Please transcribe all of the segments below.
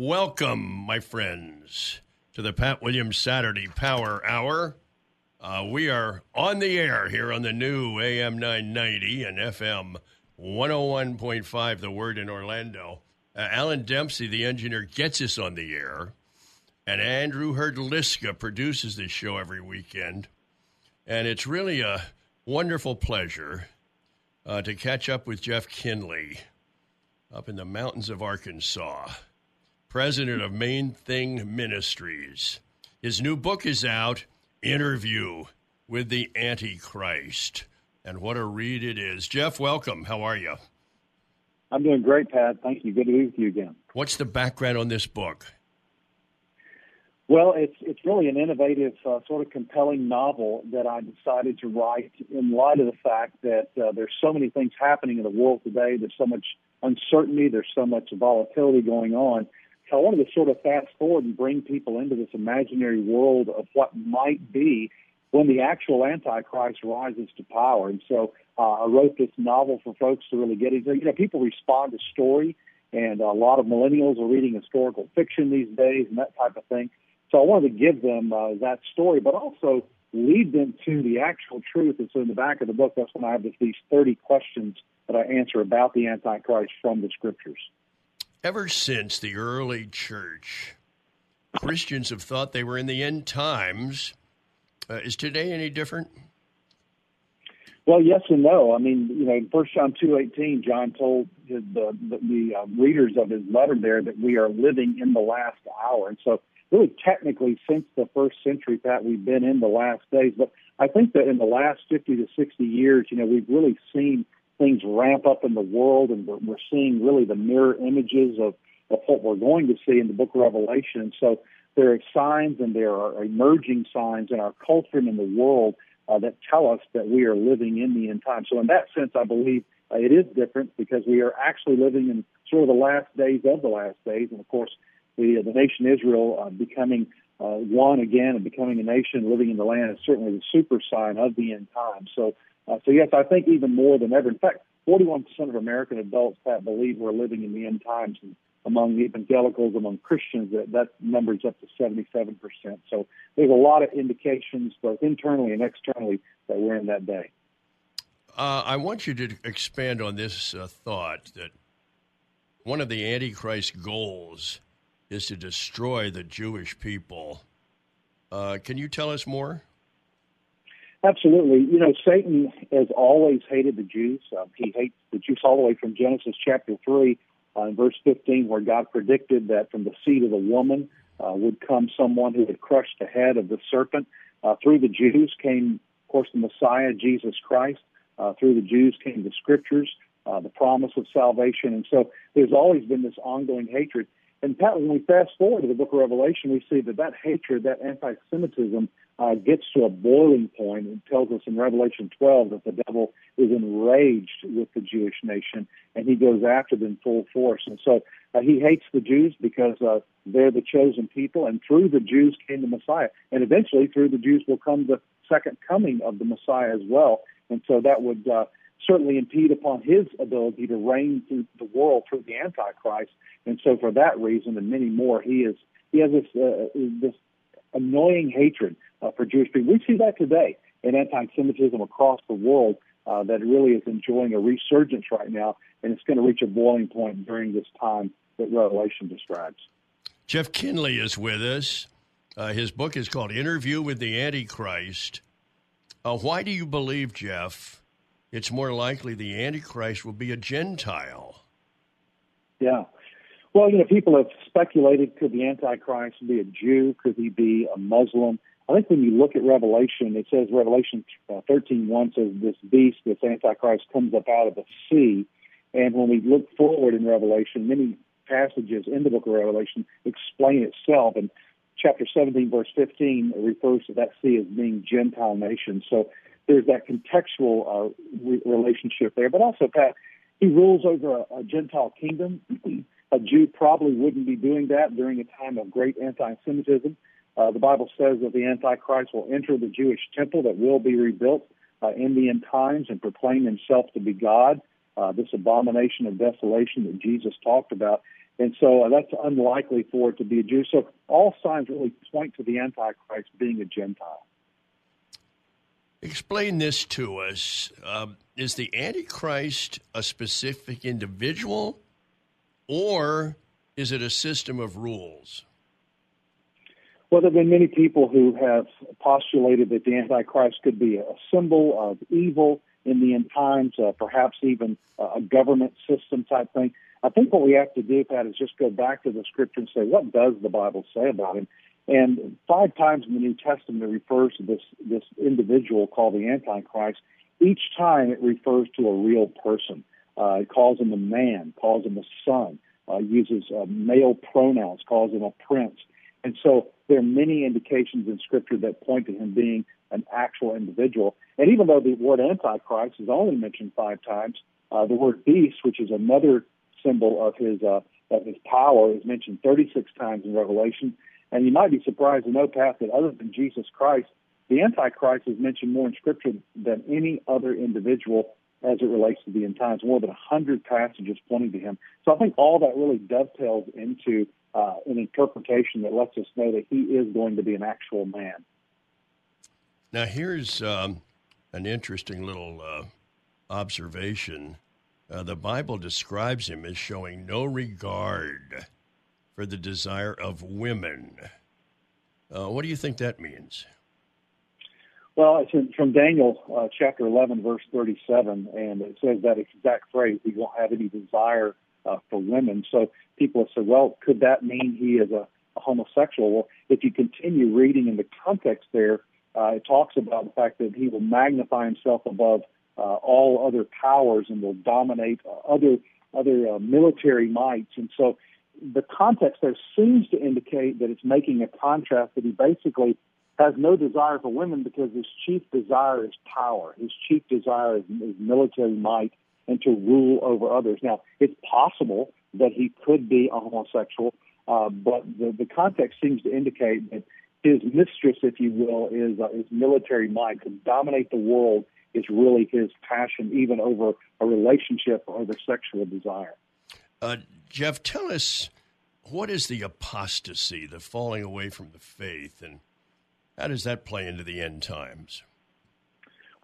Welcome, my friends, to the Pat Williams Saturday Power Hour. Uh, we are on the air here on the new AM 990 and FM 101.5, the word in Orlando. Uh, Alan Dempsey, the engineer, gets us on the air, and Andrew Herdliska produces this show every weekend. And it's really a wonderful pleasure uh, to catch up with Jeff Kinley up in the mountains of Arkansas president of Main Thing Ministries. His new book is out Interview with the Antichrist. And what a read it is. Jeff, welcome. How are you? I'm doing great, Pat. Thank you. Good to be with you again. What's the background on this book? Well, it's it's really an innovative, uh, sort of compelling novel that I decided to write in light of the fact that uh, there's so many things happening in the world today. There's so much uncertainty. There's so much volatility going on I wanted to sort of fast forward and bring people into this imaginary world of what might be when the actual Antichrist rises to power. And so uh, I wrote this novel for folks to really get into. You know, people respond to story, and a lot of millennials are reading historical fiction these days and that type of thing. So I wanted to give them uh, that story, but also lead them to the actual truth. And so in the back of the book, that's when I have these 30 questions that I answer about the Antichrist from the scriptures ever since the early church, Christians have thought they were in the end times. Uh, is today any different? Well, yes and no. I mean, you know, in First John two eighteen, John told his, the the, the uh, readers of his letter there that we are living in the last hour, and so really technically since the first century, Pat, we've been in the last days. But I think that in the last fifty to sixty years, you know, we've really seen things ramp up in the world, and we're, we're seeing really the mirror images of, of what we're going to see in the book of Revelation. So there are signs and there are emerging signs in our culture and in the world uh, that tell us that we are living in the end time. So in that sense, I believe uh, it is different because we are actually living in sort of the last days of the last days, and of course, the uh, the nation Israel uh, becoming uh, one again and becoming a nation living in the land is certainly the super sign of the end time. So uh, so yes, I think even more than ever. In fact, 41% of American adults, Pat, believe we're living in the end times. And among evangelicals, among Christians, that, that number is up to 77%. So there's a lot of indications, both internally and externally, that we're in that day. Uh, I want you to expand on this uh, thought that one of the Antichrist goals is to destroy the Jewish people. Uh, can you tell us more? Absolutely. You know, Satan has always hated the Jews. Um, he hates the Jews all the way from Genesis chapter 3, uh, in verse 15, where God predicted that from the seed of the woman uh, would come someone who would crush the head of the serpent. Uh, through the Jews came, of course, the Messiah, Jesus Christ. Uh, through the Jews came the scriptures, uh, the promise of salvation. And so there's always been this ongoing hatred. And Pat, when we fast forward to the book of Revelation, we see that that hatred, that anti-Semitism, uh, gets to a boiling point. It tells us in Revelation 12 that the devil is enraged with the Jewish nation, and he goes after them full force. And so uh, he hates the Jews because uh, they're the chosen people, and through the Jews came the Messiah, and eventually through the Jews will come the second coming of the Messiah as well. And so that would uh, certainly impede upon his ability to reign through the world through the Antichrist. And so, for that reason and many more, he is he has this uh, this annoying hatred uh, for Jewish people. We see that today in anti-Semitism across the world. Uh, that really is enjoying a resurgence right now, and it's going to reach a boiling point during this time that Revelation describes. Jeff Kinley is with us. Uh, his book is called Interview with the Antichrist. Uh, why do you believe, Jeff, it's more likely the Antichrist will be a Gentile. Yeah. Well, you know, people have speculated could the Antichrist be a Jew? Could he be a Muslim? I think when you look at Revelation, it says Revelation uh, 13 1 says this beast, this Antichrist, comes up out of the sea. And when we look forward in Revelation, many passages in the book of Revelation explain itself. And chapter 17, verse 15, refers to that sea as being Gentile nations. So there's that contextual uh, re- relationship there. But also, Pat, he rules over a, a Gentile kingdom. a Jew probably wouldn't be doing that during a time of great anti Semitism. Uh, the Bible says that the Antichrist will enter the Jewish temple that will be rebuilt uh, in the end times and proclaim himself to be God, uh, this abomination of desolation that Jesus talked about. And so uh, that's unlikely for it to be a Jew. So all signs really point to the Antichrist being a Gentile. Explain this to us. Um, is the Antichrist a specific individual, or is it a system of rules? Well, there have been many people who have postulated that the Antichrist could be a symbol of evil in the end times, uh, perhaps even a government system type thing. I think what we have to do, Pat, is just go back to the scripture and say, what does the Bible say about him? And five times in the New Testament it refers to this this individual called the Antichrist. Each time it refers to a real person. Uh, it calls him a man, calls him a son, uh, uses uh, male pronouns, calls him a prince. And so there are many indications in Scripture that point to him being an actual individual. And even though the word Antichrist is only mentioned five times, uh, the word beast, which is another symbol of his uh, of his power, is mentioned 36 times in Revelation. And you might be surprised to know, Pat, that other than Jesus Christ, the Antichrist is mentioned more in Scripture than any other individual as it relates to the end times, more than 100 passages pointing to him. So I think all that really dovetails into uh, an interpretation that lets us know that he is going to be an actual man. Now, here's um, an interesting little uh, observation. Uh, the Bible describes him as showing no regard for the desire of women. Uh, what do you think that means? Well, it's in, from Daniel uh, chapter 11, verse 37, and it says that exact phrase, he won't have any desire uh, for women. So people have said, well, could that mean he is a, a homosexual? Well, if you continue reading in the context there, uh, it talks about the fact that he will magnify himself above uh, all other powers and will dominate uh, other other uh, military mights. And so the context there seems to indicate that it's making a contrast that he basically has no desire for women because his chief desire is power. His chief desire is, is military might and to rule over others. Now, it's possible that he could be a homosexual, uh, but the, the context seems to indicate that his mistress, if you will, is uh, is military mind to dominate the world is really his passion, even over a relationship or over sexual desire. Uh, Jeff, tell us what is the apostasy, the falling away from the faith, and how does that play into the end times?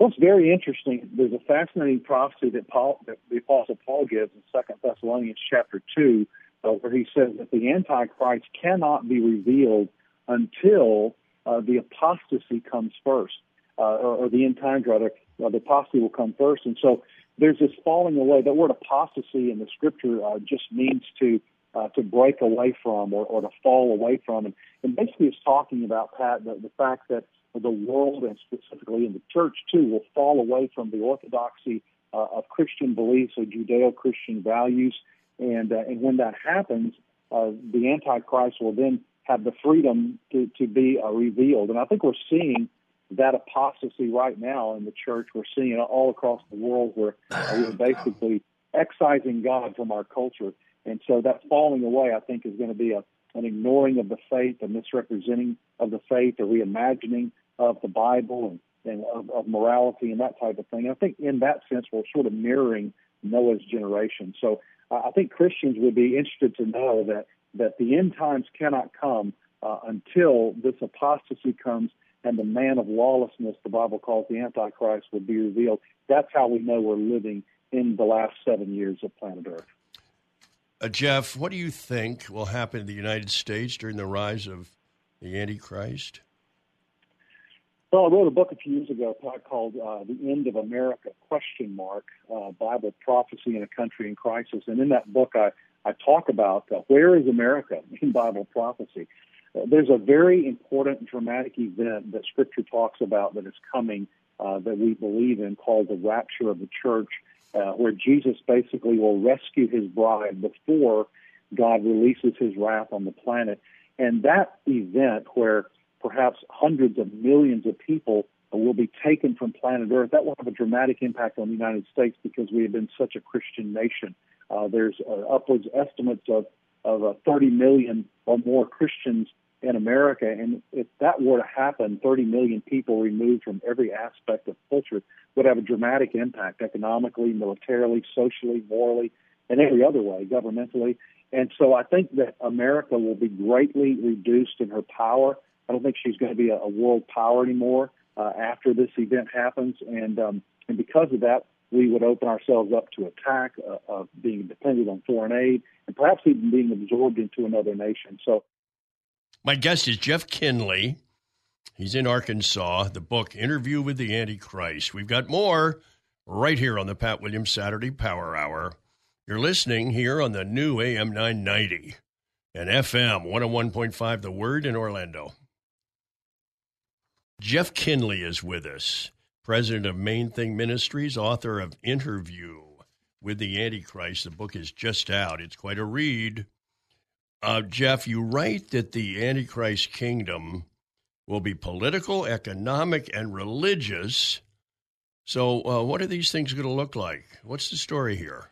It's very interesting. There's a fascinating prophecy that Paul, that the Apostle Paul gives in Second Thessalonians chapter two, uh, where he says that the Antichrist cannot be revealed until uh, the apostasy comes first, uh, or, or, the end times rather. Uh, the apostasy will come first, and so there's this falling away. That word apostasy in the scripture uh, just means to uh, to break away from or, or to fall away from, and, and basically it's talking about Pat the, the fact that the world and specifically in the church too will fall away from the orthodoxy uh, of Christian beliefs or Judeo-Christian values, and uh, and when that happens, uh, the Antichrist will then have the freedom to to be uh, revealed, and I think we're seeing that apostasy right now in the church. We're seeing it all across the world where we're basically excising God from our culture. And so that falling away, I think, is going to be a, an ignoring of the faith, a misrepresenting of the faith, a reimagining of the Bible and, and of, of morality and that type of thing. And I think in that sense, we're sort of mirroring Noah's generation. So uh, I think Christians would be interested to know that, that the end times cannot come uh, until this apostasy comes and the man of lawlessness, the Bible calls the Antichrist, will be revealed. That's how we know we're living in the last seven years of planet Earth. Uh, Jeff, what do you think will happen in the United States during the rise of the Antichrist? Well, I wrote a book a few years ago called uh, "The End of America?" Question mark uh, Bible prophecy in a country in crisis, and in that book, I I talk about uh, where is America in Bible prophecy. Uh, there's a very important dramatic event that Scripture talks about that is coming uh, that we believe in called the rapture of the church, uh, where Jesus basically will rescue his bride before God releases his wrath on the planet. And that event where perhaps hundreds of millions of people will be taken from planet Earth, that will have a dramatic impact on the United States because we have been such a Christian nation. Uh, there's uh, upwards estimates of, of uh, 30 million or more Christians in America. And if that were to happen, 30 million people removed from every aspect of culture would have a dramatic impact economically, militarily, socially, morally, and every other way, governmentally. And so I think that America will be greatly reduced in her power. I don't think she's going to be a, a world power anymore uh, after this event happens. And, um, and because of that, we would open ourselves up to attack, uh, of being dependent on foreign aid, and perhaps even being absorbed into another nation. So my guest is Jeff Kinley. He's in Arkansas. The book, Interview with the Antichrist. We've got more right here on the Pat Williams Saturday Power Hour. You're listening here on the new AM 990 and FM 101.5 The Word in Orlando. Jeff Kinley is with us, president of Main Thing Ministries, author of Interview with the Antichrist. The book is just out. It's quite a read. Uh, Jeff, you write that the Antichrist kingdom will be political, economic, and religious. So, uh, what are these things going to look like? What's the story here?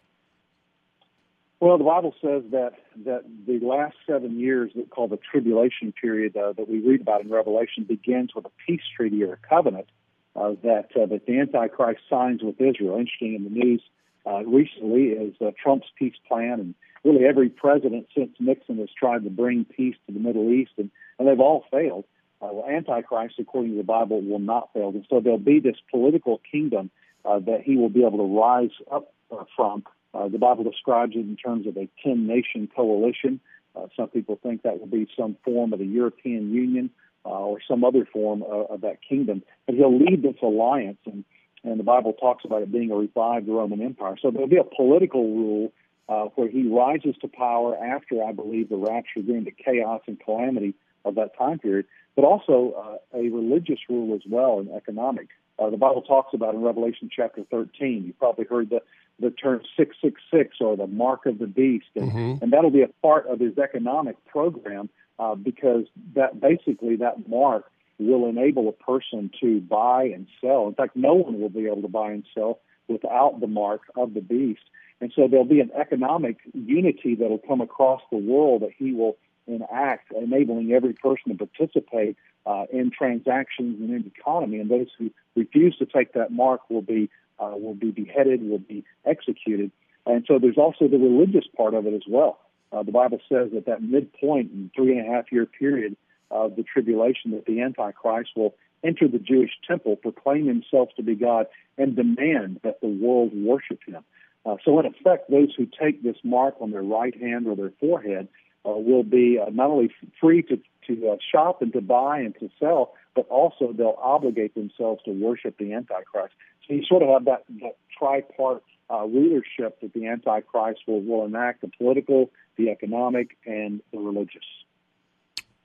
Well, the Bible says that that the last seven years, that called the tribulation period, uh, that we read about in Revelation, begins with a peace treaty or a covenant uh, that uh, that the Antichrist signs with Israel. Interesting in the news uh, recently is uh, Trump's peace plan and really every president since Nixon has tried to bring peace to the Middle East, and, and they've all failed. Uh, well, Antichrist, according to the Bible, will not fail. And so there'll be this political kingdom that he will be able to rise up from. Uh, the Bible describes it in terms of a 10 nation coalition. Uh, some people think that will be some form of the European Union uh, or some other form of, of that kingdom. But he'll lead this alliance, and, and the Bible talks about it being a revived Roman Empire. So there'll be a political rule uh, where he rises to power after, I believe, the rapture during the chaos and calamity of that time period, but also uh, a religious rule as well and economic. Uh, the Bible talks about in Revelation chapter 13. You probably heard the, the term 666 or the mark of the beast, and, mm-hmm. and that'll be a part of his economic program uh, because that basically that mark will enable a person to buy and sell. In fact, no one will be able to buy and sell without the mark of the beast. And so there'll be an economic unity that'll come across the world that he will enact, enabling every person to participate uh, in transactions and in the economy. And those who refuse to take that mark will be uh, will be beheaded, will be executed. And so there's also the religious part of it as well. Uh, the Bible says that that midpoint in three and a half year period of the tribulation, that the Antichrist will enter the Jewish temple, proclaim himself to be God, and demand that the world worship him. Uh, so, in effect, those who take this mark on their right hand or their forehead will be uh, not only free to, to uh, shop and to buy and to sell, but also they'll obligate themselves to worship the Antichrist. So, you sort of have that, that tripart uh, leadership that the Antichrist will, will enact the political, the economic, and the religious.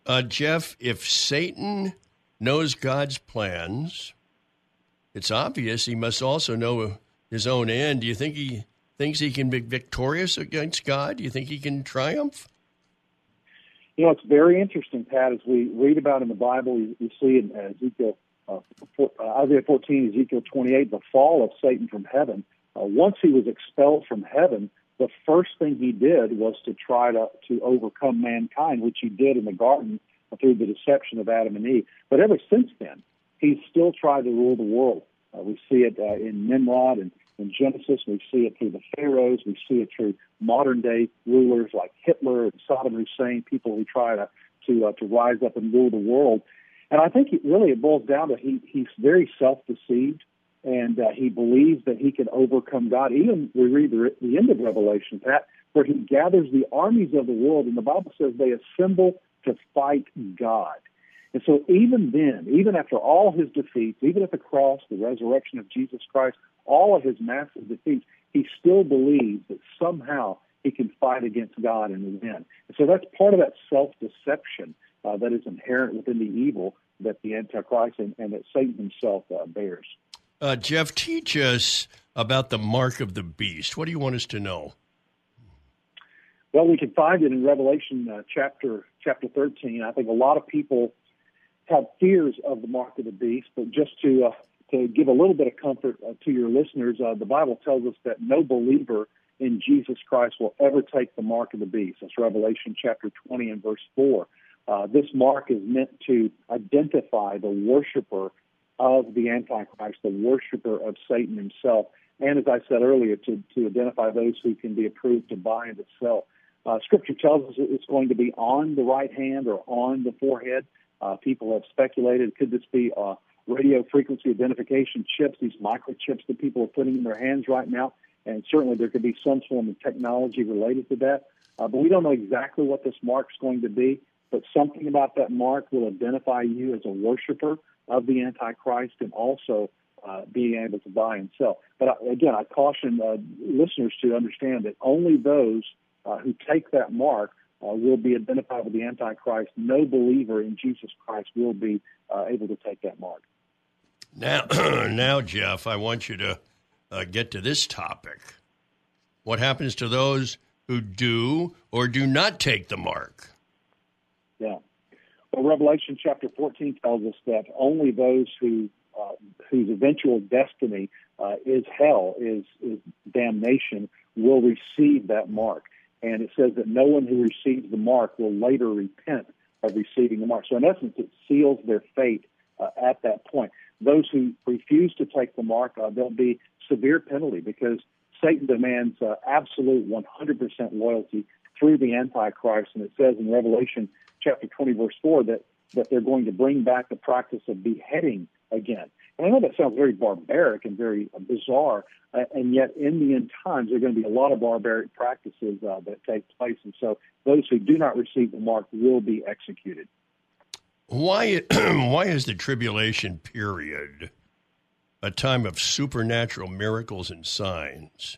Uh, Jeff, if Satan knows God's plans, it's obvious he must also know his own end. Do you think he thinks he can be victorious against God? Do you think he can triumph? You know, it's very interesting, Pat. As we read about in the Bible, we, we see in Ezekiel, uh, four, uh, Isaiah 14, Ezekiel 28, the fall of Satan from heaven. Uh, once he was expelled from heaven, the first thing he did was to try to, to overcome mankind, which he did in the garden through the deception of Adam and Eve. But ever since then, he's still tried to rule the world. Uh, we see it uh, in Nimrod and in Genesis. We see it through the pharaohs. We see it through modern day rulers like Hitler and Saddam Hussein, people who try to to uh, to rise up and rule the world. And I think it really it boils down to he he's very self deceived, and uh, he believes that he can overcome God. Even we read the, the end of Revelation, Pat, where he gathers the armies of the world, and the Bible says they assemble to fight God. And so even then, even after all his defeats, even at the cross, the resurrection of Jesus Christ, all of his massive defeats, he still believes that somehow he can fight against God and win. And so that's part of that self-deception uh, that is inherent within the evil that the Antichrist and, and that Satan himself uh, bears. Uh, Jeff, teach us about the mark of the beast. What do you want us to know? Well, we can find it in Revelation uh, chapter chapter 13. I think a lot of people have fears of the mark of the beast, but just to uh, to give a little bit of comfort uh, to your listeners, uh, the Bible tells us that no believer in Jesus Christ will ever take the mark of the beast. That's Revelation chapter 20 and verse 4. Uh, this mark is meant to identify the worshiper of the Antichrist, the worshiper of Satan himself, and as I said earlier, to, to identify those who can be approved to buy and to sell. Uh, scripture tells us it's going to be on the right hand or on the forehead. Uh, people have speculated could this be uh, radio frequency identification chips, these microchips that people are putting in their hands right now? And certainly there could be some form of technology related to that. Uh, but we don't know exactly what this mark's going to be. But something about that mark will identify you as a worshiper of the Antichrist and also uh, being able to buy and sell. But uh, again, I caution uh, listeners to understand that only those uh, who take that mark uh, will be identified with the Antichrist. No believer in Jesus Christ will be uh, able to take that mark. Now, now, Jeff, I want you to uh, get to this topic. What happens to those who do or do not take the mark? Yeah. Well, Revelation chapter 14 tells us that only those who uh, whose eventual destiny uh, is hell, is, is damnation, will receive that mark. And it says that no one who receives the mark will later repent of receiving the mark. So, in essence, it seals their fate uh, at that point. Those who refuse to take the mark, uh, there'll be severe penalty because Satan demands uh, absolute 100% loyalty through the Antichrist. And it says in Revelation chapter 20, verse 4, that, that they're going to bring back the practice of beheading again. And I know that sounds very barbaric and very bizarre, uh, and yet in the end times, there are going to be a lot of barbaric practices uh, that take place. And so those who do not receive the mark will be executed. Why, why is the tribulation period a time of supernatural miracles and signs?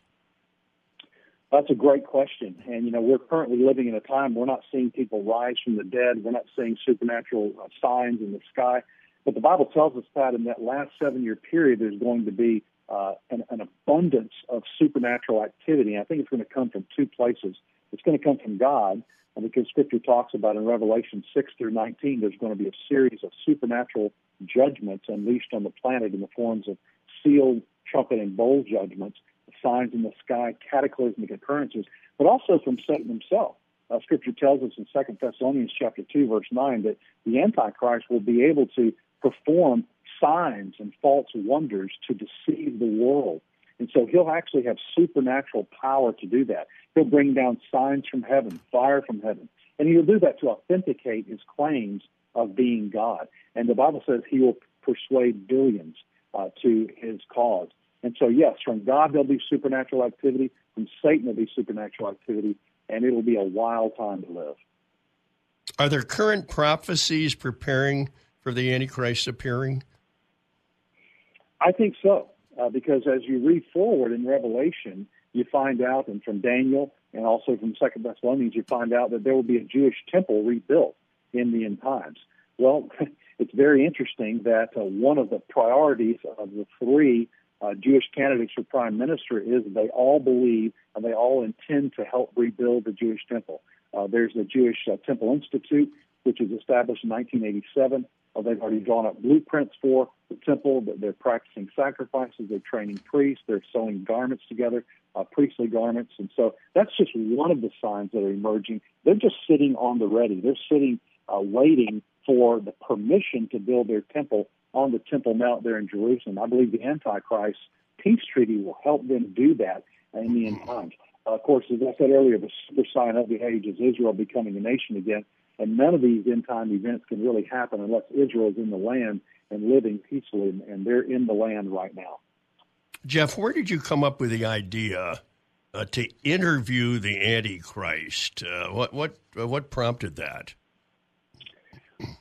That's a great question. And, you know, we're currently living in a time we're not seeing people rise from the dead. We're not seeing supernatural uh, signs in the sky. But the Bible tells us that in that last seven year period, there's going to be uh, an, an abundance of supernatural activity. And I think it's going to come from two places. It's going to come from God, because Scripture talks about in Revelation 6 through 19, there's going to be a series of supernatural judgments unleashed on the planet in the forms of sealed, trumpet, and bowl judgments, signs in the sky, cataclysmic occurrences, but also from Satan himself. Uh, scripture tells us in 2 Thessalonians chapter 2, verse 9, that the Antichrist will be able to perform signs and false wonders to deceive the world. And so he'll actually have supernatural power to do that. He'll bring down signs from heaven, fire from heaven. And he'll do that to authenticate his claims of being God. And the Bible says he will persuade billions uh, to his cause. And so, yes, from God there'll be supernatural activity, from Satan there'll be supernatural activity, and it'll be a wild time to live. Are there current prophecies preparing for the Antichrist appearing? I think so, uh, because as you read forward in Revelation, you find out, and from Daniel and also from Second Thessalonians, you find out that there will be a Jewish temple rebuilt in the end times. Well, it's very interesting that uh, one of the priorities of the three uh, Jewish candidates for prime minister is they all believe and they all intend to help rebuild the Jewish temple. Uh, there's the Jewish uh, Temple Institute, which was established in 1987. Uh, they've already drawn up blueprints for the temple. They're practicing sacrifices. They're training priests. They're sewing garments together, uh, priestly garments. And so that's just one of the signs that are emerging. They're just sitting on the ready. They're sitting, uh, waiting for the permission to build their temple on the Temple Mount there in Jerusalem. I believe the Antichrist peace treaty will help them do that in the end times. Uh, of course, as I said earlier, the super sign of the age is Israel becoming a nation again. And none of these end time events can really happen unless Israel is in the land and living peacefully, and they're in the land right now. Jeff, where did you come up with the idea uh, to interview the Antichrist? Uh, what what uh, what prompted that?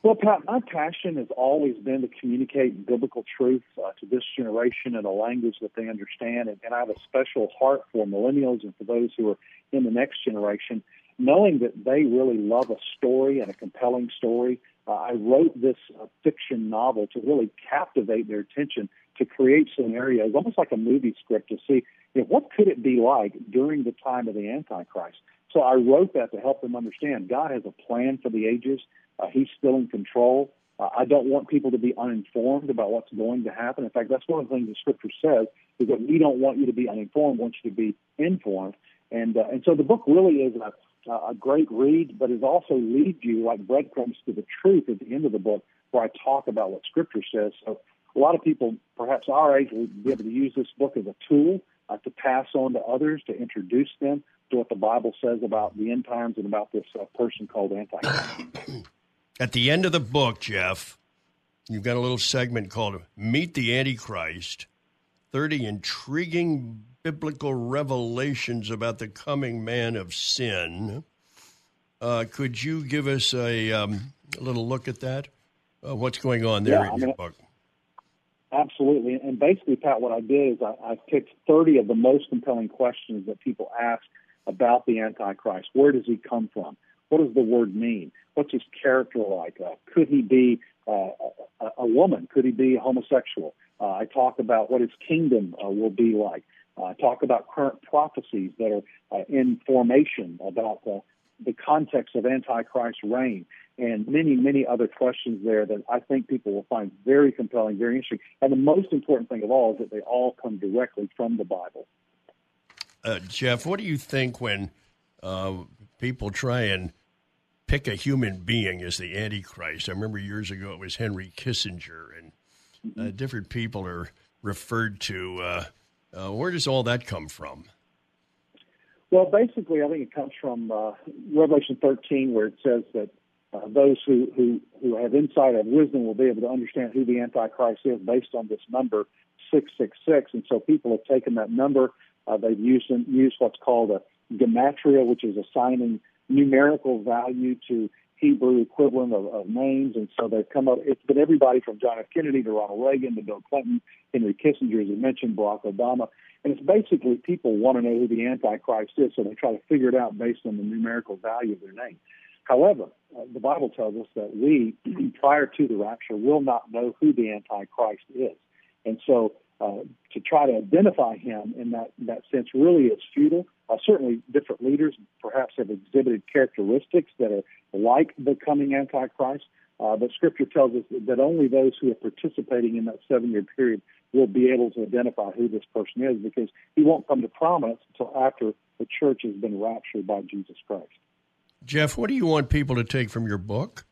Well, Pat, my passion has always been to communicate biblical truth uh, to this generation in a language that they understand, and, and I have a special heart for millennials and for those who are in the next generation knowing that they really love a story and a compelling story, uh, I wrote this uh, fiction novel to really captivate their attention, to create scenarios, almost like a movie script, to see you know, what could it be like during the time of the Antichrist. So I wrote that to help them understand God has a plan for the ages. Uh, he's still in control. Uh, I don't want people to be uninformed about what's going to happen. In fact, that's one of the things the Scripture says is that we don't want you to be uninformed. We want you to be informed. And uh, and so the book really is a, a great read, but it also leads you like breadcrumbs to the truth at the end of the book, where I talk about what Scripture says. So a lot of people, perhaps our age, will be able to use this book as a tool uh, to pass on to others, to introduce them to what the Bible says about the end times and about this uh, person called Antichrist. At the end of the book, Jeff, you've got a little segment called Meet the Antichrist 30 Intriguing Biblical Revelations about the Coming Man of Sin. Uh, could you give us a, um, a, little look at that? Uh, what's going on there yeah, in I your mean, book? Absolutely. And basically, Pat, what I did is I, I picked 30 of the most compelling questions that people ask about the Antichrist. Where does he come from? What does the word mean? What's his character like? Uh, could he be uh, a, a, woman? Could he be homosexual? Uh, I talk about what his kingdom uh, will be like. Uh, talk about current prophecies that are uh, in formation about the context of Antichrist's reign and many, many other questions there that I think people will find very compelling, very interesting. And the most important thing of all is that they all come directly from the Bible. Uh, Jeff, what do you think when uh, people try and pick a human being as the Antichrist? I remember years ago it was Henry Kissinger, and uh, mm-hmm. different people are referred to. Uh, where does all that come from? Well, basically, I think it comes from uh, Revelation 13, where it says that uh, those who, who, who have insight and wisdom will be able to understand who the Antichrist is based on this number 666. And so people have taken that number, uh, they've used, used what's called a gematria, which is assigning numerical value to Hebrew equivalent of, of names. And so they've come up, it's been everybody from John F. Kennedy to Ronald Reagan to Bill Clinton, Henry Kissinger, as you mentioned, Barack Obama. And it's basically people want to know who the Antichrist is, so they try to figure it out based on the numerical value of their name. However, uh, the Bible tells us that we, prior to the rapture, will not know who the Antichrist is. And so uh, to try to identify him in that, in that sense really is futile. Uh, certainly, different leaders perhaps have exhibited characteristics that are like the coming Antichrist, uh, but Scripture tells us that only those who are participating in that seven year period will be able to identify who this person is because he won't come to prominence until after the church has been raptured by Jesus Christ. Jeff, what do you want people to take from your book?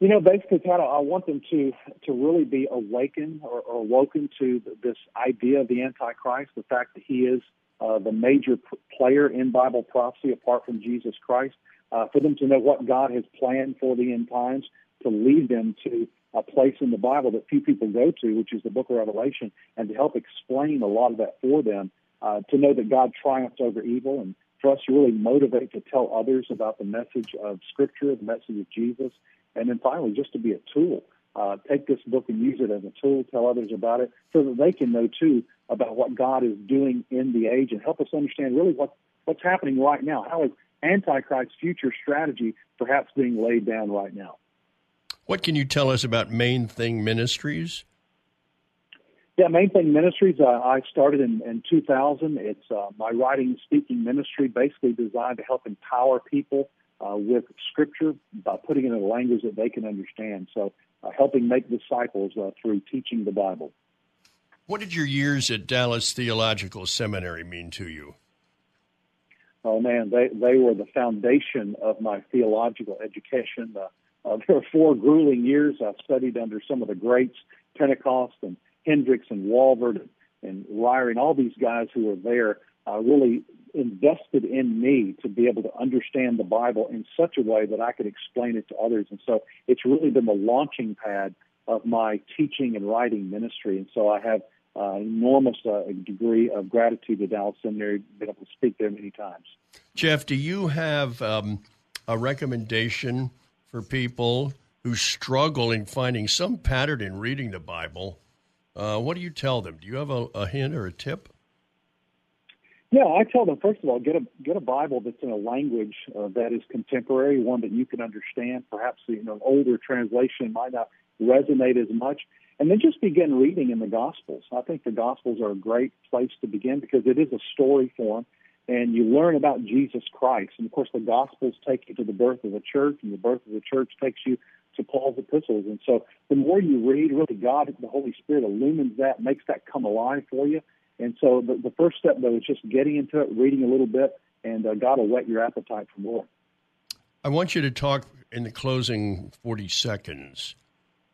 You know, basically, Pat, I want them to to really be awakened or, or awoken to this idea of the Antichrist, the fact that he is uh, the major player in Bible prophecy apart from Jesus Christ, uh, for them to know what God has planned for the end times, to lead them to a place in the Bible that few people go to, which is the book of Revelation, and to help explain a lot of that for them, uh, to know that God triumphs over evil, and for us to really motivate to tell others about the message of Scripture, the message of Jesus, and then finally just to be a tool. Uh, take this book and use it as a tool, tell others about it, so that they can know too about what God is doing in the age and help us understand really what, what's happening right now. How is Antichrist's future strategy perhaps being laid down right now? What can you tell us about Main Thing Ministries? Yeah, Main Thing Ministries, uh, I started in, in 2000. It's uh, my writing and speaking ministry, basically designed to help empower people uh, with Scripture by putting it in a language that they can understand. So, uh, helping make disciples uh, through teaching the Bible. What did your years at Dallas Theological Seminary mean to you? Oh man, they they were the foundation of my theological education. Uh, uh, there were four grueling years. I studied under some of the greats, Pentecost and Hendricks and Walvoord and Ryrie and all these guys who were there really invested in me to be able to understand the Bible in such a way that I could explain it to others. And so it's really been the launching pad of my teaching and writing ministry. And so I have uh, enormous uh, degree of gratitude to Dallas Seminary, been able to speak there many times. Jeff, do you have um, a recommendation for people who struggle in finding some pattern in reading the Bible. Uh, what do you tell them? Do you have a, a, hint or a tip? Yeah, I tell them first of all, get a get a Bible that's in a language uh, that is contemporary, one that you can understand. Perhaps you know an older translation might not resonate as much, and then just begin reading in the Gospels. I think the Gospels are a great place to begin because it is a story form. and you learn about Jesus Christ. And of course, the Gospels take you to the birth of the church, and the birth of the church takes you to Paul's epistles. And so, the more you read, really, God, the Holy Spirit illumines that, makes that come alive for you. And so, the, the first step, though, is just getting into it, reading a little bit, and uh, God will whet your appetite for more. I want you to talk in the closing 40 seconds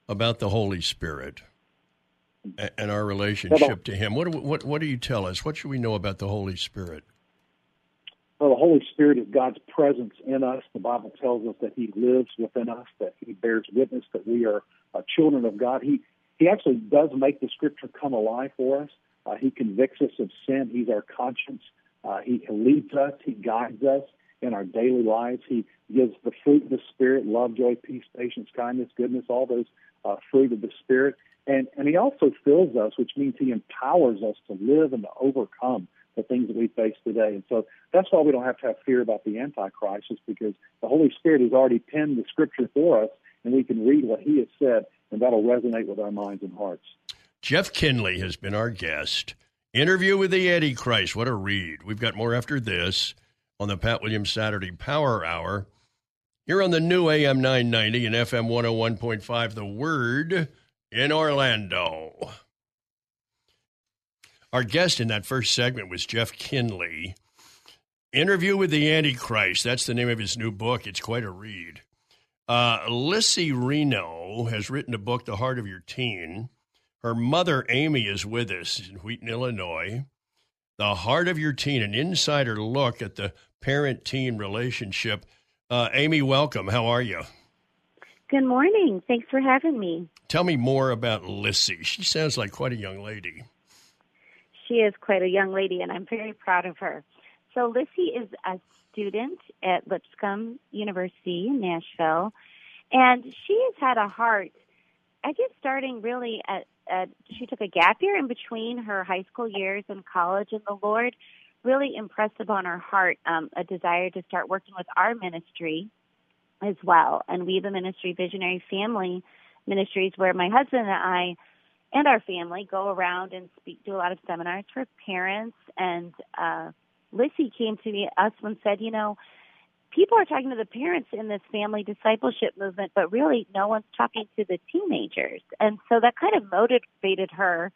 about the Holy Spirit and our relationship to Him. What, what, what do you tell us? What should we know about the Holy Spirit? Well, the Holy Spirit is God's presence in us. The Bible tells us that He lives within us, that He bears witness that we are uh, children of God. He He actually does make the Scripture come alive for us. Uh, he convicts us of sin. He's our conscience. Uh, he leads us. He guides us in our daily lives. He gives the fruit of the Spirit: love, joy, peace, patience, kindness, goodness. All those uh, fruit of the Spirit. And and He also fills us, which means He empowers us to live and to overcome the things that we face today. And so that's why we don't have to have fear about the Antichrist, is because the Holy Spirit has already penned the Scripture for us, and we can read what He has said, and that'll resonate with our minds and hearts. Jeff Kinley has been our guest. Interview with the Antichrist. What a read. We've got more after this on the Pat Williams Saturday Power Hour. Here on the new AM 990 and FM 101.5, The Word in Orlando. Our guest in that first segment was Jeff Kinley. Interview with the Antichrist. That's the name of his new book. It's quite a read. Uh, Lissy Reinow has written a book, The Heart of Your Teen. Her mother, Amy, is with us in Wheaton, Illinois. The Heart of Your Teen, an insider look at the parent teen relationship. Uh, Amy, welcome. How are you? Good morning. Thanks for having me. Tell me more about Lissy. She sounds like quite a young lady she is quite a young lady, and I'm very proud of her. So Lissy is a student at Lipscomb University in Nashville, and she has had a heart. I guess starting really at, at she took a gap year in between her high school years and college, and the Lord really impressed upon her heart um, a desire to start working with our ministry as well. And we, the ministry Visionary Family Ministries, where my husband and I and our family go around and speak do a lot of seminars for parents and uh Lissy came to me us and said, you know, people are talking to the parents in this family discipleship movement, but really no one's talking to the teenagers. And so that kind of motivated her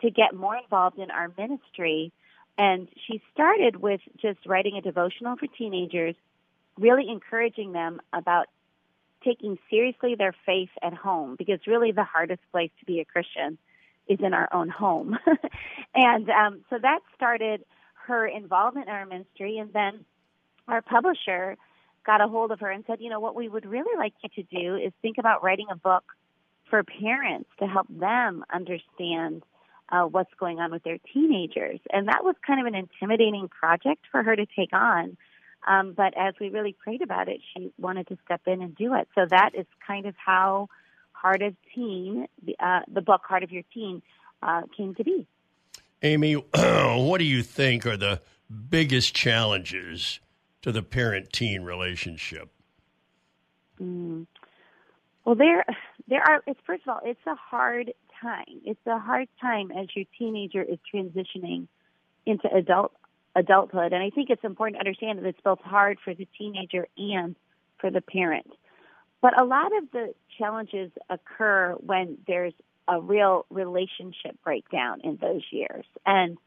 to get more involved in our ministry. And she started with just writing a devotional for teenagers, really encouraging them about taking seriously their faith at home because really the hardest place to be a Christian is in our own home. and um, so that started her involvement in our ministry. And then our publisher got a hold of her and said, you know, what we would really like you to do is think about writing a book for parents to help them understand uh, what's going on with their teenagers. And that was kind of an intimidating project for her to take on. Um, but as we really prayed about it, she wanted to step in and do it. So that is kind of how Heart of Teen, the, uh, the book Heart of Your Teen, uh, came to be. Amy, what do you think are the biggest challenges to the parent teen relationship? Mm. Well, there, there are. It's first of all, it's a hard time. It's a hard time as your teenager is transitioning into adult adulthood. And I think it's important to understand that it's both hard for the teenager and for the parent. But a lot of the challenges occur when there's a real relationship breakdown in those years. And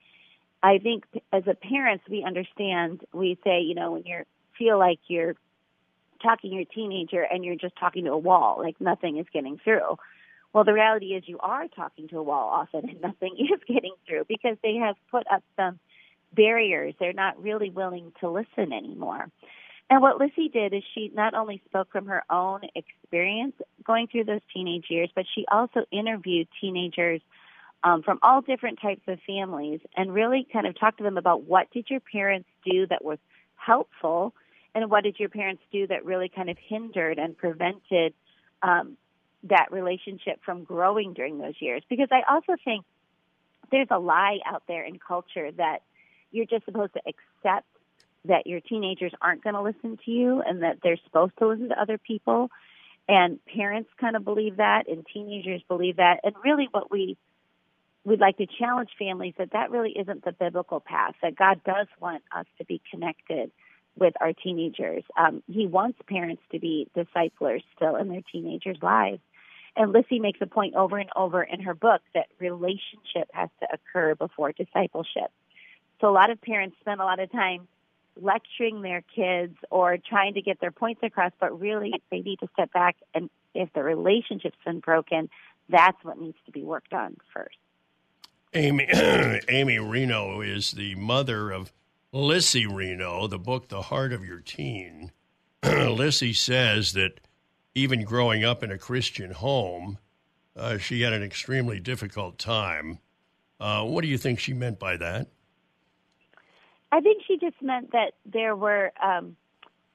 I think as a parents, we understand, we say, you know, when you feel like you're talking to your teenager and you're just talking to a wall, like nothing is getting through. Well, the reality is you are talking to a wall often and nothing is getting through because they have put up some barriers. They're not really willing to listen anymore. And what Lissy did is she not only spoke from her own experience going through those teenage years, but she also interviewed teenagers um, from all different types of families and really kind of talk to them about what did your parents do that was helpful and what did your parents do that really kind of hindered and prevented um, that relationship from growing during those years. Because I also think there's a lie out there in culture that you're just supposed to accept that your teenagers aren't going to listen to you and that they're supposed to listen to other people. And parents kind of believe that, and teenagers believe that. And really, what we we'd like to challenge families that that really isn't the biblical path, that God does want us to be connected with our teenagers. Um, he wants parents to be disciplers still in their teenagers' lives. And Lissy makes a point over and over in her book that relationship has to occur before discipleship. So a lot of parents spend a lot of time lecturing their kids or trying to get their points across, but really they need to step back and if the relationship's been broken, that's what needs to be worked on first. Amy Amy Reinow is the mother of Lissy Reinow, the book The Heart of Your Teen. Lissy says that even growing up in a Christian home, uh, she had an extremely difficult time. Uh, what do you think she meant by that? I think she just meant that there were um,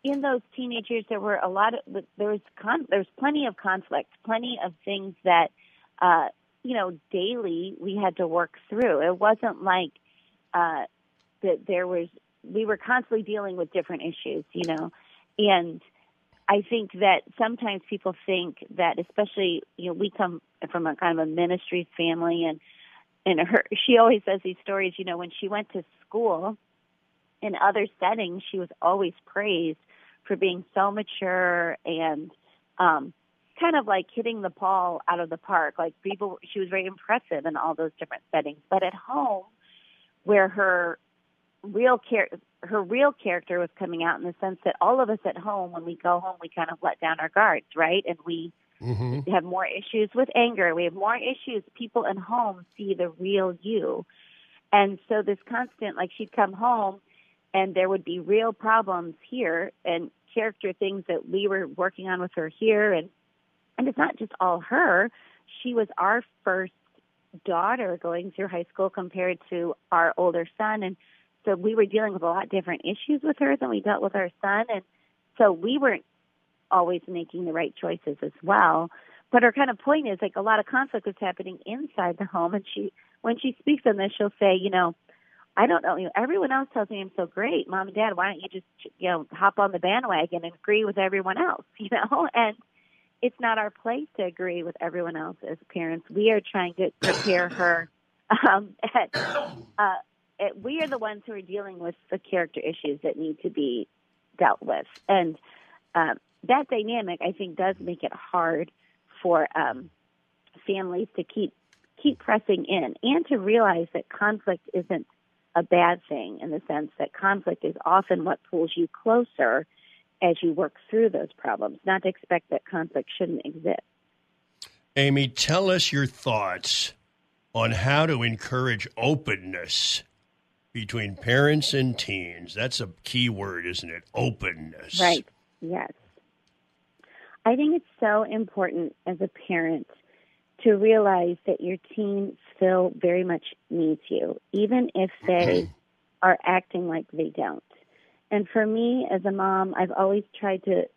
in those teenagers there were a lot of there was con- there was plenty of conflict, plenty of things that uh, you know daily we had to work through. It wasn't like uh, that there was we were constantly dealing with different issues, you know, and I think that sometimes people think that, especially you know, we come from a kind of a ministry family, and and her she always says these stories. You know, when she went to school, in other settings, she was always praised for being so mature and um, kind of like hitting the ball out of the park. Like people, she was very impressive in all those different settings. But at home, where her real care her real character was coming out in the sense that all of us at home when we go home we kind of let down our guards right and we mm-hmm. have more issues with anger we have more issues people at home see the real you and so this constant like she'd come home and there would be real problems here and character things that we were working on with her here and and it's not just all her she was our first daughter going through high school compared to our older son and so we were dealing with a lot different issues with her than we dealt with our son, and so we weren't always making the right choices as well. But her kind of point is like a lot of conflict is happening inside the home, and she when she speaks on this, she'll say, you know, I don't know, you know, everyone else tells me I'm so great, mom and dad. Why don't you just you know hop on the bandwagon and agree with everyone else, you know? And it's not our place to agree with everyone else as parents. We are trying to prepare her um, at, uh, it, we are the ones who are dealing with the character issues that need to be dealt with, and uh, that dynamic I think does make it hard for um, families to keep keep pressing in and to realize that conflict isn't a bad thing in the sense that conflict is often what pulls you closer as you work through those problems, not to expect that conflict shouldn't exist. Amy, tell us your thoughts on how to encourage openness between parents and teens. That's a key word, isn't it? Openness. Right. Yes. I think it's so important as a parent to realize that your teen still very much needs you, even if they mm-hmm. are acting like they don't. And for me as a mom, I've always tried to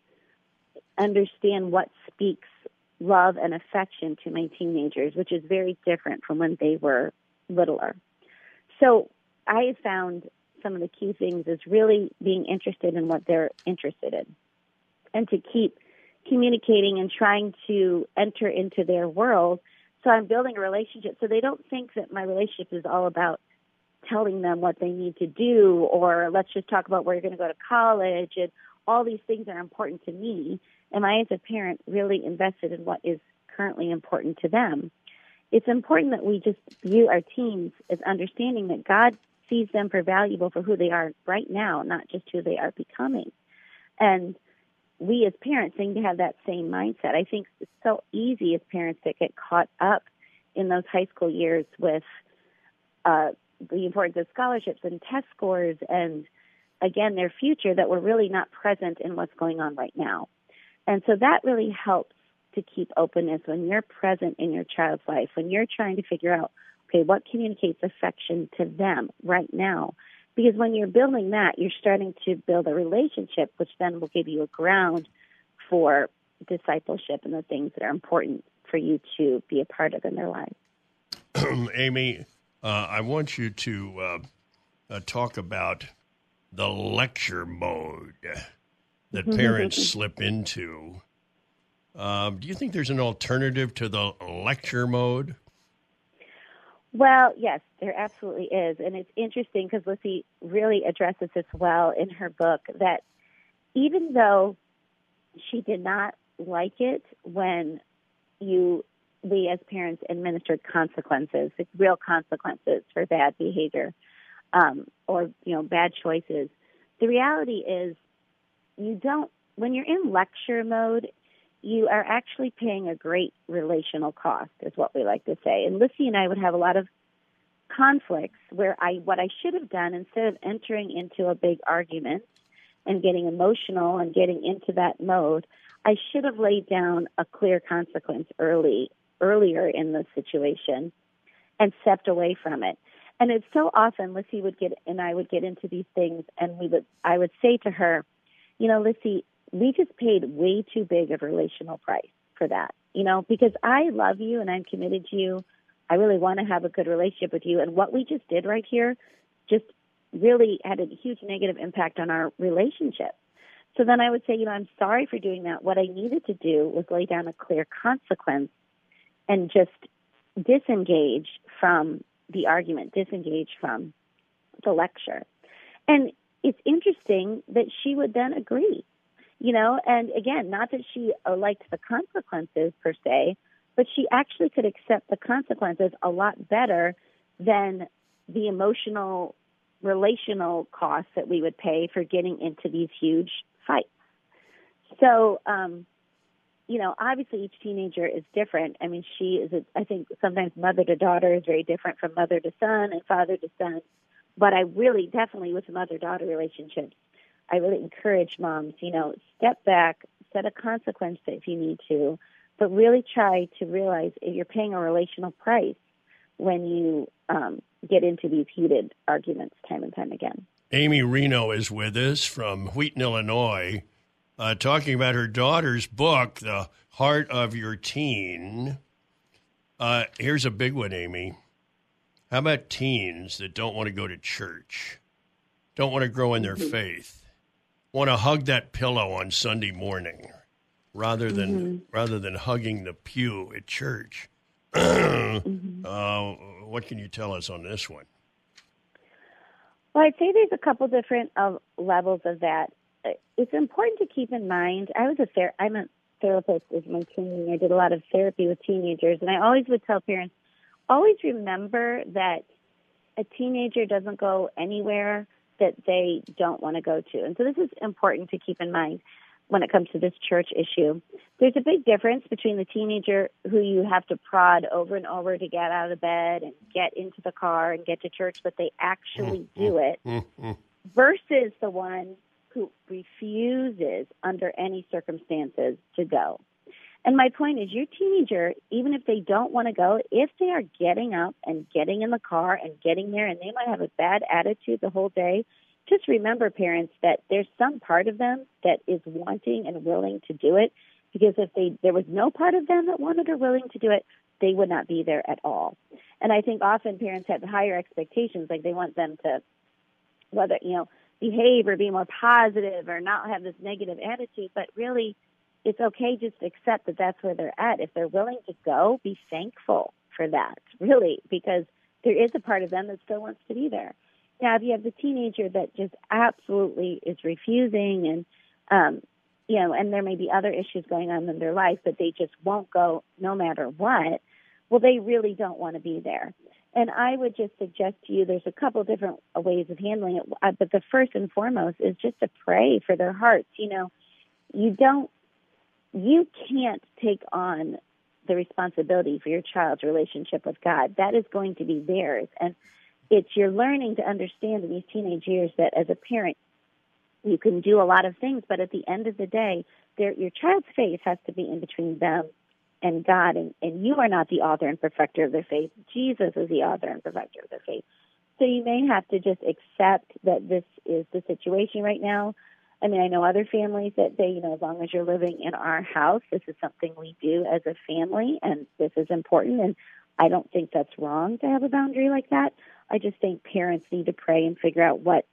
understand what speaks love and affection to my teenagers, which is very different from when they were littler. So I have found some of the key things is really being interested in what they're interested in and to keep communicating and trying to enter into their world. So I'm building a relationship so they don't think that my relationship is all about telling them what they need to do or let's just talk about where you're going to go to college and all these things are important to me. Am I, as a parent, really invested in what is currently important to them? It's important that we just view our teens as understanding that God sees them for valuable for who they are right now, not just who they are becoming. And we as parents need to have that same mindset. I think it's so easy as parents to get caught up in those high school years with uh, the importance of scholarships and test scores and again their future that we're really not present in what's going on right now. And so that really helps to keep openness when you're present in your child's life, when you're trying to figure out okay, what communicates affection to them right now? Because when you're building that, you're starting to build a relationship, which then will give you a ground for discipleship and the things that are important for you to be a part of in their lives. Amy, uh, I want you to uh, uh, talk about the lecture mode that parents slip into. Um, do you think there's an alternative to the lecture mode? Well, yes, there absolutely is. And it's interesting because Lissy really addresses this well in her book that even though she did not like it when you, we as parents administered consequences, real consequences for bad behavior um, or, you know, bad choices, the reality is you don't, when you're in lecture mode, you are actually paying a great relational cost, is what we like to say. And Lissy and I would have a lot of conflicts where I what I should have done instead of entering into a big argument and getting emotional and getting into that mode, I should have laid down a clear consequence early earlier in the situation and stepped away from it. And it's so often Lissy would get and I would get into these things and we would I would say to her, you know, Lissy, we just paid way too big of a relational price for that. You know, because I love you and I'm committed to you. I really want to have a good relationship with you. And what we just did right here just really had a huge negative impact on our relationship. So then I would say, you know, I'm sorry for doing that. What I needed to do was lay down a clear consequence and just disengage from the argument, disengage from the lecture. And it's interesting that she would then agree you know, and again, not that she uh, liked the consequences per se, but she actually could accept the consequences a lot better than the emotional, relational costs that we would pay for getting into these huge fights. So, um, you know, obviously each teenager is different. I mean, she is, a, I think sometimes mother to daughter is very different from mother to son and father to son. But I really definitely with mother daughter relationships, I really encourage moms, you know, step back, set a consequence if you need to, but really try to realize if you're paying a relational price when you um, get into these heated arguments time and time again. Amy Reinow is with us from Wheaton, Illinois, uh, talking about her daughter's book, The Heart of Your Teen. Uh, here's a big one, Amy. How about teens that don't want to go to church, don't want to grow in their mm-hmm. faith? want to hug that pillow on Sunday morning rather than mm-hmm. rather than hugging the pew at church. mm-hmm. uh, what can you tell us on this one? Well, I'd say there's a couple different uh, levels of that. It's important to keep in mind. I was a ther- I'm a therapist with my training. I did a lot of therapy with teenagers, and I always would tell parents, always remember that a teenager doesn't go anywhere that they don't want to go to. And so this is important to keep in mind when it comes to this church issue. There's a big difference between the teenager who you have to prod over and over to get out of bed and get into the car and get to church, but they actually mm-hmm. do it, mm-hmm. versus the one who refuses under any circumstances to go. And my point is, your teenager, even if they don't want to go, if they are getting up and getting in the car and getting there, and they might have a bad attitude the whole day, just remember, parents, that there's some part of them that is wanting and willing to do it. Because if they there was no part of them that wanted or willing to do it, they would not be there at all. And I think often parents have higher expectations, like they want them to, whether you know, behave or be more positive or not have this negative attitude. But really, it's okay just to accept that that's where they're at. If they're willing to go, be thankful for that, really, because there is a part of them that still wants to be there. Now, if you have the teenager that just absolutely is refusing and, um, you know, and there may be other issues going on in their life, but they just won't go no matter what, well, they really don't want to be there. And I would just suggest to you there's a couple different ways of handling it, uh, but the first and foremost is just to pray for their hearts. You know, you don't you can't take on the responsibility for your child's relationship with God. That is going to be theirs. And it's you're learning to understand in these teenage years that as a parent, you can do a lot of things, but at the end of the day, their, your child's faith has to be in between them and God, and, and you are not the author and perfecter of their faith. Jesus is the author and perfecter of their faith. So you may have to just accept that this is the situation right now. I mean, I know other families that say, you know, as long as you're living in our house, this is something we do as a family, and this is important. And I don't think that's wrong to have a boundary like that. I just think parents need to pray and figure out what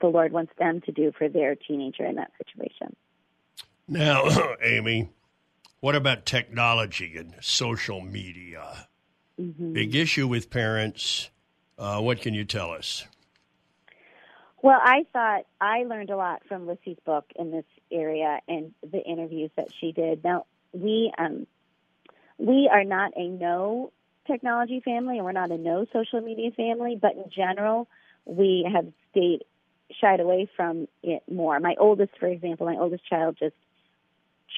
the Lord wants them to do for their teenager in that situation. Now, Amy, what about technology and social media? Mm-hmm. Big issue with parents. Uh, what can you tell us? Well, I thought I learned a lot from Lissy's book in this area and the interviews that she did. Now, we um, we are not a no technology family and we're not a no social media family, but in general, we have stayed shied away from it more. My oldest, for example, my oldest child just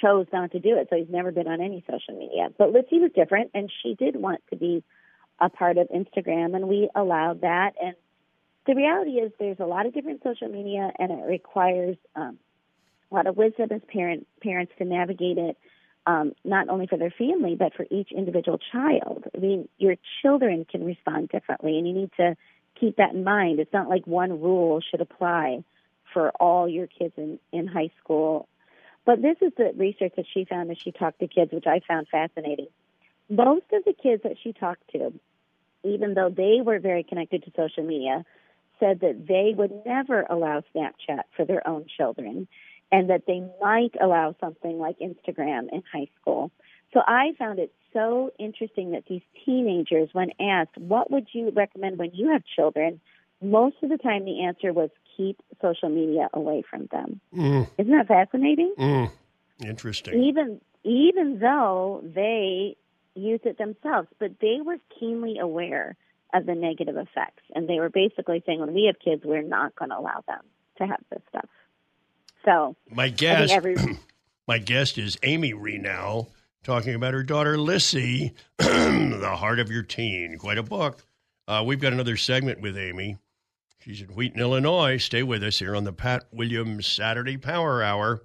chose not to do it, so he's never been on any social media. But Lissy was different, and she did want to be a part of Instagram, and we allowed that. And the reality is, there's a lot of different social media, and it requires um, a lot of wisdom as parent, parents to navigate it, um, not only for their family, but for each individual child. I mean, your children can respond differently, and you need to keep that in mind. It's not like one rule should apply for all your kids in, in high school. But this is the research that she found as she talked to kids, which I found fascinating. Most of the kids that she talked to, even though they were very connected to social media, said that they would never allow Snapchat for their own children and that they might allow something like Instagram in high school. So I found it so interesting that these teenagers, when asked, what would you recommend when you have children? Most of the time the answer was keep social media away from them. Mm. Isn't that fascinating? Mm. Interesting. Even even though they use it themselves, but they were keenly aware of the negative effects. And they were basically saying when we have kids, we're not going to allow them to have this stuff. So my guest, every- my guest is Amy Reinow talking about her daughter Lissy, The Heart of Your Teen. Quite a book. Uh, we've got another segment with Amy. She's in Wheaton, Illinois. Stay with us here on the Pat Williams Saturday Power Hour.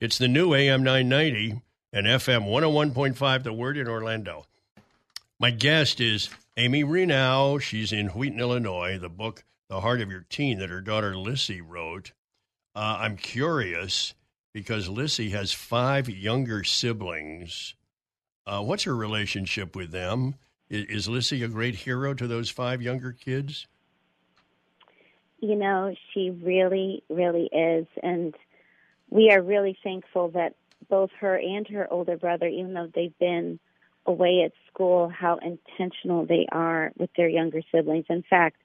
It's the new AM 990 and FM 101.5, The Word in Orlando. My guest is Amy Reinow. She's in Wheaton, Illinois. The book, The Heart of Your Teen, that her daughter Lissy wrote. Uh, I'm curious because Lissy has five younger siblings. Uh, what's her relationship with them? Is, is Lissy a great hero to those five younger kids? You know, she really, really is. And we are really thankful that both her and her older brother, even though they've been away at school, how intentional they are with their younger siblings. In fact,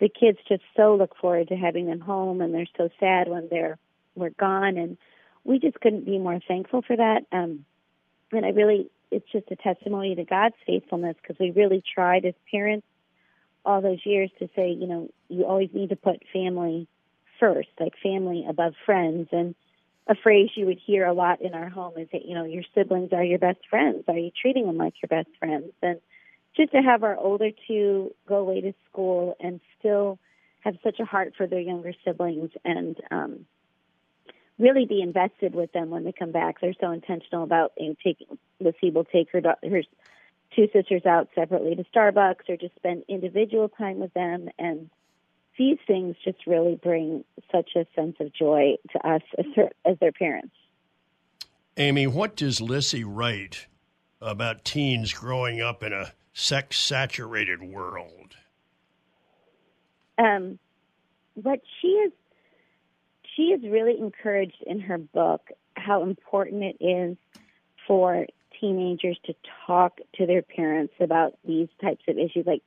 the kids just so look forward to having them home and they're so sad when they're we're gone and we just couldn't be more thankful for that um and i really it's just a testimony to god's faithfulness because we really tried as parents all those years to say you know you always need to put family first like family above friends and a phrase you would hear a lot in our home is that you know your siblings are your best friends are you treating them like your best friends and just to have our older two go away to school and still have such a heart for their younger siblings and um, really be invested with them when they come back. They're so intentional about you know, taking. Lissy will take her her two sisters out separately to Starbucks or just spend individual time with them and these things just really bring such a sense of joy to us as, her, as their parents. Amy, what does Lissy write about teens growing up in a sex saturated world? Um, what she is, she is really encouraged in her book how important it is for teenagers to talk to their parents about these types of issues, like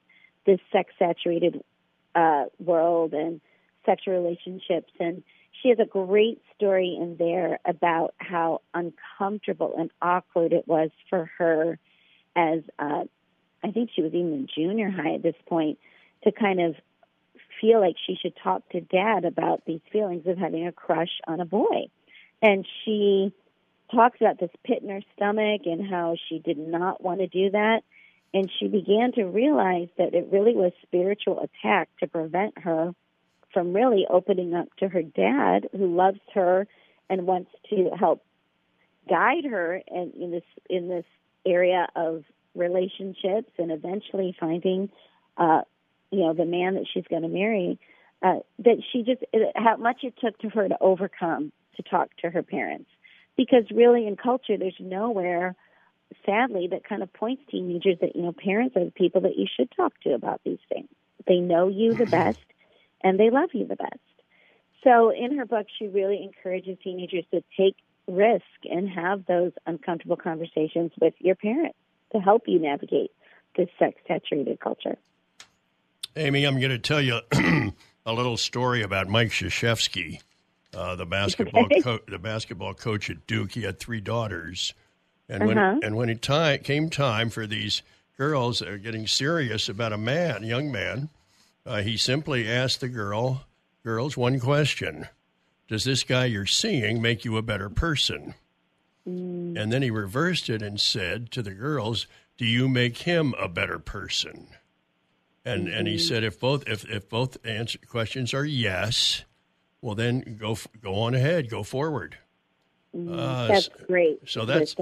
this sex saturated uh, world and sexual relationships. And she has a great story in there about how uncomfortable and awkward it was for her as uh, I think she was even in junior high at this point to kind of feel like she should talk to dad about these feelings of having a crush on a boy. And she talks about this pit in her stomach and how she did not want to do that. And she began to realize that it really was spiritual attack to prevent her from really opening up to her dad who loves her and wants to help guide her in, in this in this area of relationships and eventually finding uh you know the man that she's going to marry uh that she just how much it took to her to overcome to talk to her parents because really in culture there's nowhere sadly that kind of points teenagers that you know parents are the people that you should talk to about these things. They know you the mm-hmm. best and they love you the best. So in her book she really encourages teenagers to take risk and have those uncomfortable conversations with your parents to help you navigate this sex saturated culture. Amy, I'm going to tell you a little story about Mike Krzyzewski, uh, the basketball Okay. co- the basketball coach at Duke. He had three daughters, and when Uh-huh. and when it ti- came time for these girls that are getting serious about a man, young man, uh, he simply asked the girl girls one question: Does this guy you're seeing make you a better person? And then he reversed it and said to the girls, "Do you make him a better person?" And and he said, if both if, if both answer questions are yes, well then go go on ahead, go forward. Uh, That's great. so that's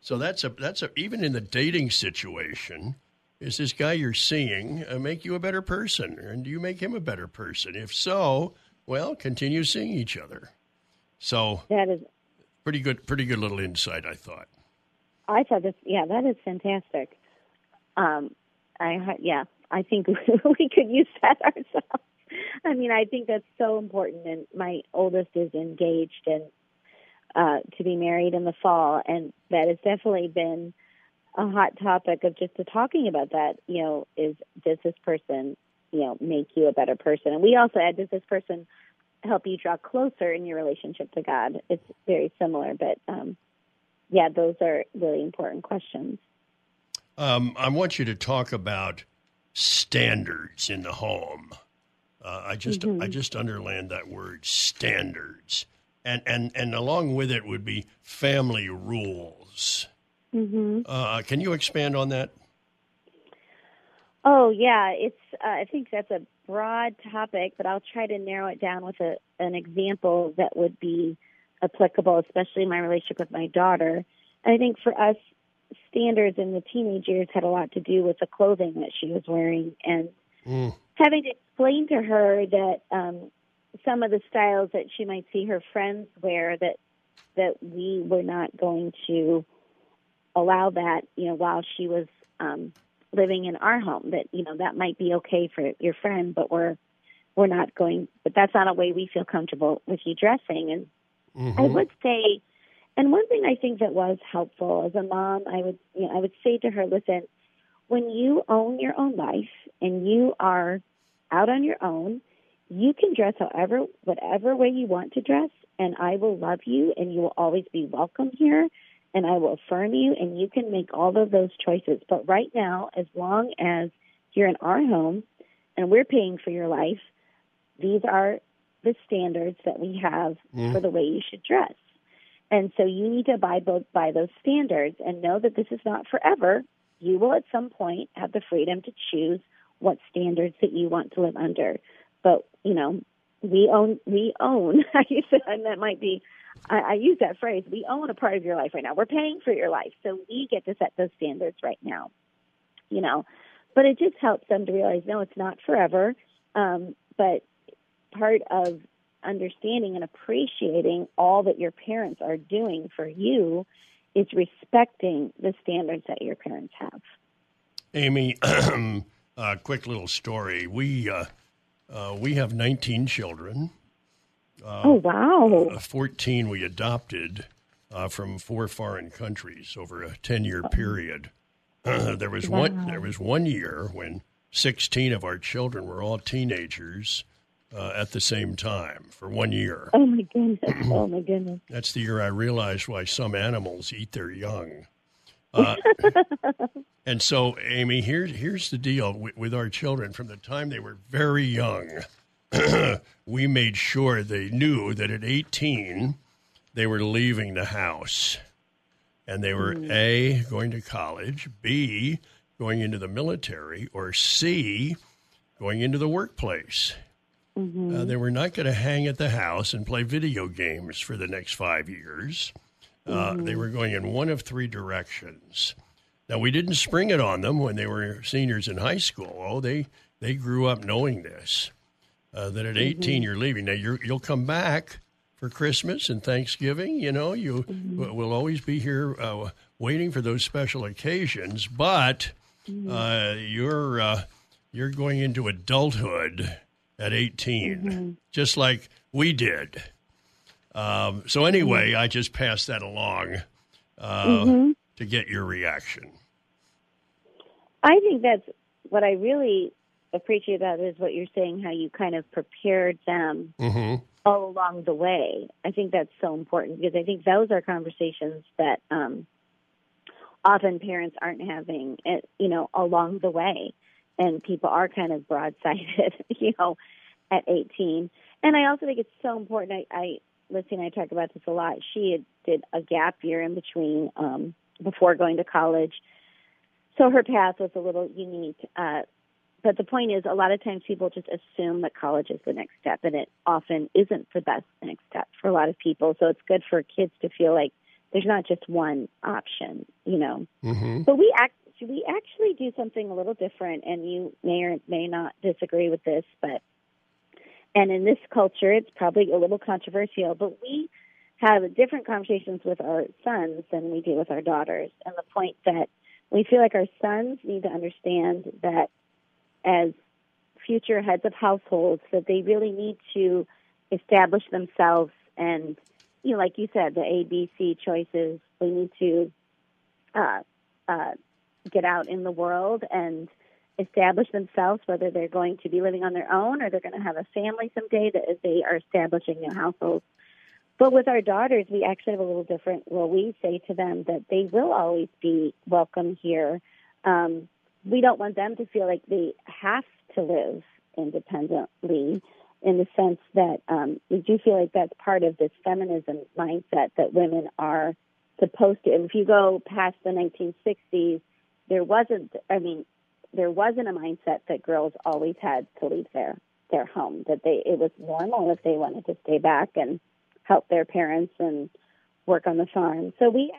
so that's a that's a even in the dating situation, is this guy you're seeing uh, make you a better person, and do you make him a better person? If so, well, continue seeing each other. So that is pretty good, pretty good little insight, I thought. I thought this, yeah, that is fantastic. Um, I yeah, I think we could use that ourselves. I mean, I think that's so important. And my oldest is engaged and uh, to be married in the fall, and that has definitely been a hot topic of just talking about that. You know, is does this person, you know, make you a better person? And we also add, does this person help you draw closer in your relationship to God? It's very similar, but um, yeah, those are really important questions. Um, I want you to talk about standards in the home. Uh, I just I just underlined that word standards, and and and along with it would be family rules. Mm-hmm. Uh, can you expand on that? Oh yeah, it's. Uh, I think that's a broad topic, but I'll try to narrow it down with a, an example that would be applicable, especially in my relationship with my daughter. And I think for us, standards in the teenage years had a lot to do with the clothing that she was wearing and Mm. having to explain to her that um, some of the styles that she might see her friends wear that that we were not going to allow that you know while she was um, living in our home that you know that might be okay for your friend but we're we're not going but that's not a way we feel comfortable with you dressing and Mm-hmm. I would say, and one thing I think that was helpful as a mom, I would, you know, I would say to her, listen, when you own your own life and you are out on your own, you can dress however, whatever way you want to dress, and I will love you, and you will always be welcome here, and I will affirm you, and you can make all of those choices. But right now, as long as you're in our home and we're paying for your life, these are the standards that we have for the way you should dress. And so you need to abide both by those standards and know that this is not forever. You will at some point have the freedom to choose what standards that you want to live under. But, you know, we own we own I use it, and that might be I, I use that phrase, we own a part of your life right now. We're paying for your life. So we get to set those standards right now. You know. But it just helps them to realize no, it's not forever. Um, but part of understanding and appreciating all that your parents are doing for you is respecting the standards that your parents have. Amy, a quick little story. We uh, uh, we have 19 children. oh wow! Uh, 14 we adopted uh, from four foreign countries over a 10 year period. there was one there was one year when 16 of our children were all teenagers uh, at the same time for one year. Oh my goodness! Oh my goodness! That's the year I realized why some animals eat their young. And so, Amy, here's here's the deal with, with our children. From the time they were very young, we made sure they knew that at 18 they were leaving the house, and they were a going to college, b going into the military, or c going into the workplace. Uh, they were not going to hang at the house and play video games for the next five years. Uh, They were going in one of three directions. Now, we didn't spring it on them when they were seniors in high school. Oh, they, they grew up knowing this, uh, that at 18 you're leaving. Now, you're, you'll come back for Christmas and Thanksgiving. You know, you w- will always be here uh, waiting for those special occasions, but uh, you're, uh, you're going into adulthood at 18, just like we did. Um, so anyway, I just passed that along uh, to get your reaction. I think that's what I really appreciate about it is what you're saying, how you kind of prepared them Mm-hmm. all along the way. I think that's so important because I think those are conversations that um, often parents aren't having, eh, you know, along the way, and people are kind of broadsided, you know, at 18. And I also think it's so important. I, I Lissy and I talk about this a lot. She had, did a gap year in between um, before going to college, so her path was a little unique. Uh, but the point is, a lot of times people just assume that college is the next step, and it often isn't the best next step for a lot of people. So it's good for kids to feel like there's not just one option, you know. Mm-hmm. But we act, we actually do something a little different, and you may or may not disagree with this, but and in this culture, it's probably a little controversial, but we have different conversations with our sons than we do with our daughters, and the point that we feel like our sons need to understand that as future heads of households that they really need to establish themselves and you know like you said the abc choices. They need to uh, uh, get out in the world and establish themselves whether they're going to be living on their own or they're going to have a family someday that they are establishing new households but with our daughters we actually have a little different well we say to them that they will always be welcome here um, we don't want them to feel like they have to live independently in the sense that um, we do feel like that's part of this feminism mindset that women are supposed to. If you go past the 1960s, there wasn't, I mean, there wasn't a mindset that girls always had to leave their, their home, that they, it was normal if they wanted to stay back and help their parents and work on the farm. So we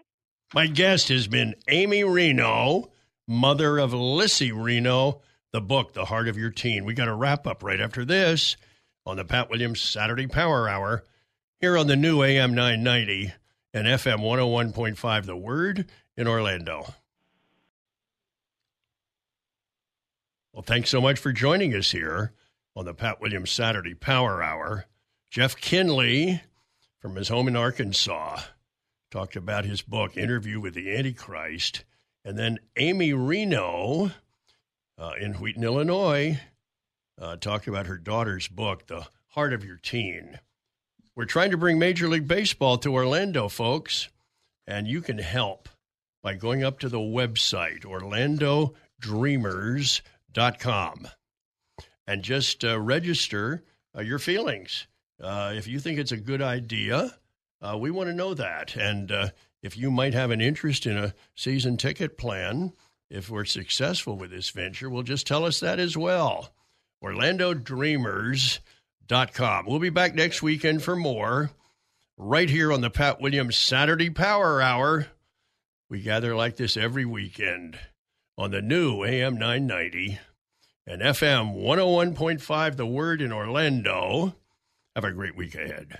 My guest has been Amy Reinow, mother of Lissy Reinow, the book, The Heart of Your Teen. We got to wrap up right after this on the Pat Williams Saturday Power Hour here on the new AM 990 and FM 101.5, The Word in Orlando. Well, thanks so much for joining us here on the Pat Williams Saturday Power Hour. Jeff Kinley from his home in Arkansas talked about his book, Interview with the Antichrist. And then Amy Reinow uh, in Wheaton, Illinois, uh, talked about her daughter's book, The Heart of Your Teen. We're trying to bring Major League Baseball to Orlando, folks, and you can help by going up to the website, orlandodreamers.com, and just uh, register uh, your feelings. Uh, if you think it's a good idea, uh, we want to know that. And uh, if you might have an interest in a season ticket plan, if we're successful with this venture, well, just tell us that as well. OrlandoDreamers.com. We'll be back next weekend for more right here on the Pat Williams Saturday Power Hour. We gather like this every weekend on the new AM 990 and FM 101.5, The Word in Orlando. Have a great week ahead.